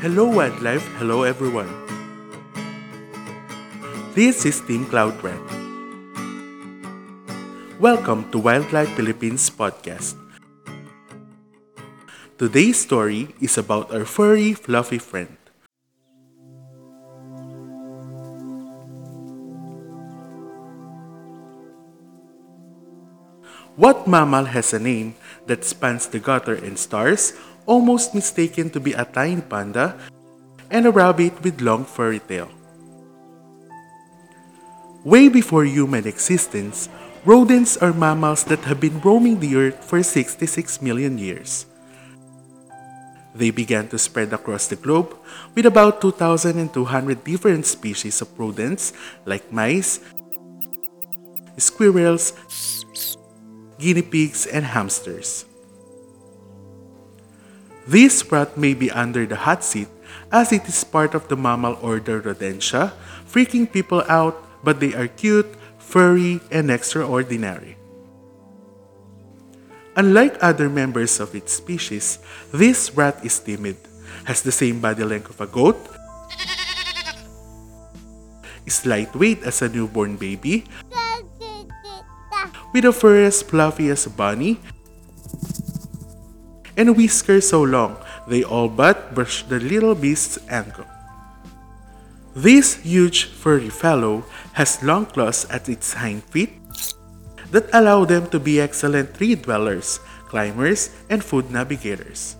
Hello wildlife, hello everyone. This is Team Cloud Red. Welcome to Wildlife Philippines podcast. Today's story is about our furry, fluffy friend. What mammal has a name that spans the gutter and stars, almost mistaken to be a tiny panda, and a rabbit with long furry tail? Way before human existence, rodents are mammals that have been roaming the earth for 66 million years. They began to spread across the globe with about 2,200 different species of rodents like mice, squirrels, guinea pigs, and hamsters. This rat may be under the hot seat as it is part of the mammal order Rodentia, freaking people out, but they are cute, furry, and extraordinary. Unlike other members of its species, this rat is timid, has the same body length of a goat, is lightweight as a newborn baby, with a fur as fluffy as a bunny, and whiskers so long they all but brush the little beast's ankle. This huge furry fellow has long claws at its hind feet that allow them to be excellent tree dwellers, climbers, and food navigators.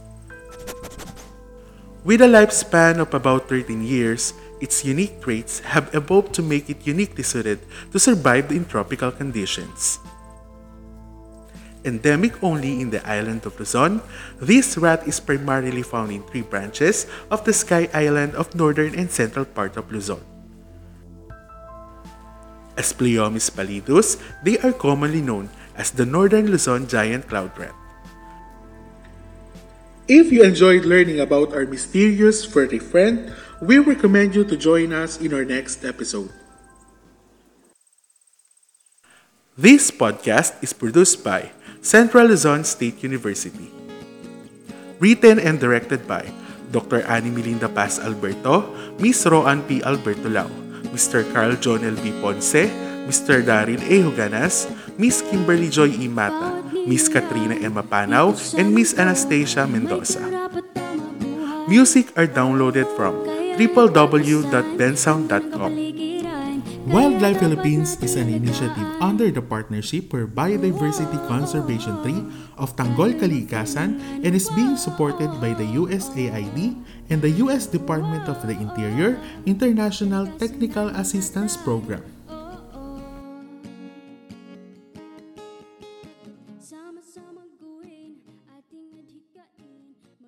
With a lifespan of about 13 years, its unique traits have evolved to make it uniquely suited to survive in tropical conditions. Endemic only in the island of Luzon, this rat is primarily found in three branches of the Sky Island of northern and central part of Luzon. As Phloeomys pallidus, they are commonly known as the Northern Luzon giant cloud rat. If you enjoyed learning about our mysterious furry friend, we recommend you to join us in our next episode. This podcast is produced by Central Luzon State University. Written and directed by Dr. Annie Melinda Paz Alberto, Ms. Roan P. Alberto Lau, Mr. Carl John L. B. Ponce, Mr. Daryl A. Huganas, Ms. Kimberly Joy E. Mata, Ms. Katrina Emma Panaw, and Ms. Anastasia Mendoza. Music are downloaded from www.bensound.com. Wildlife Philippines is an initiative under the partnership for Biodiversity Conservation 3 of Tanggol Kalikasan and is being supported by the USAID and the US Department of the Interior International Technical Assistance Program.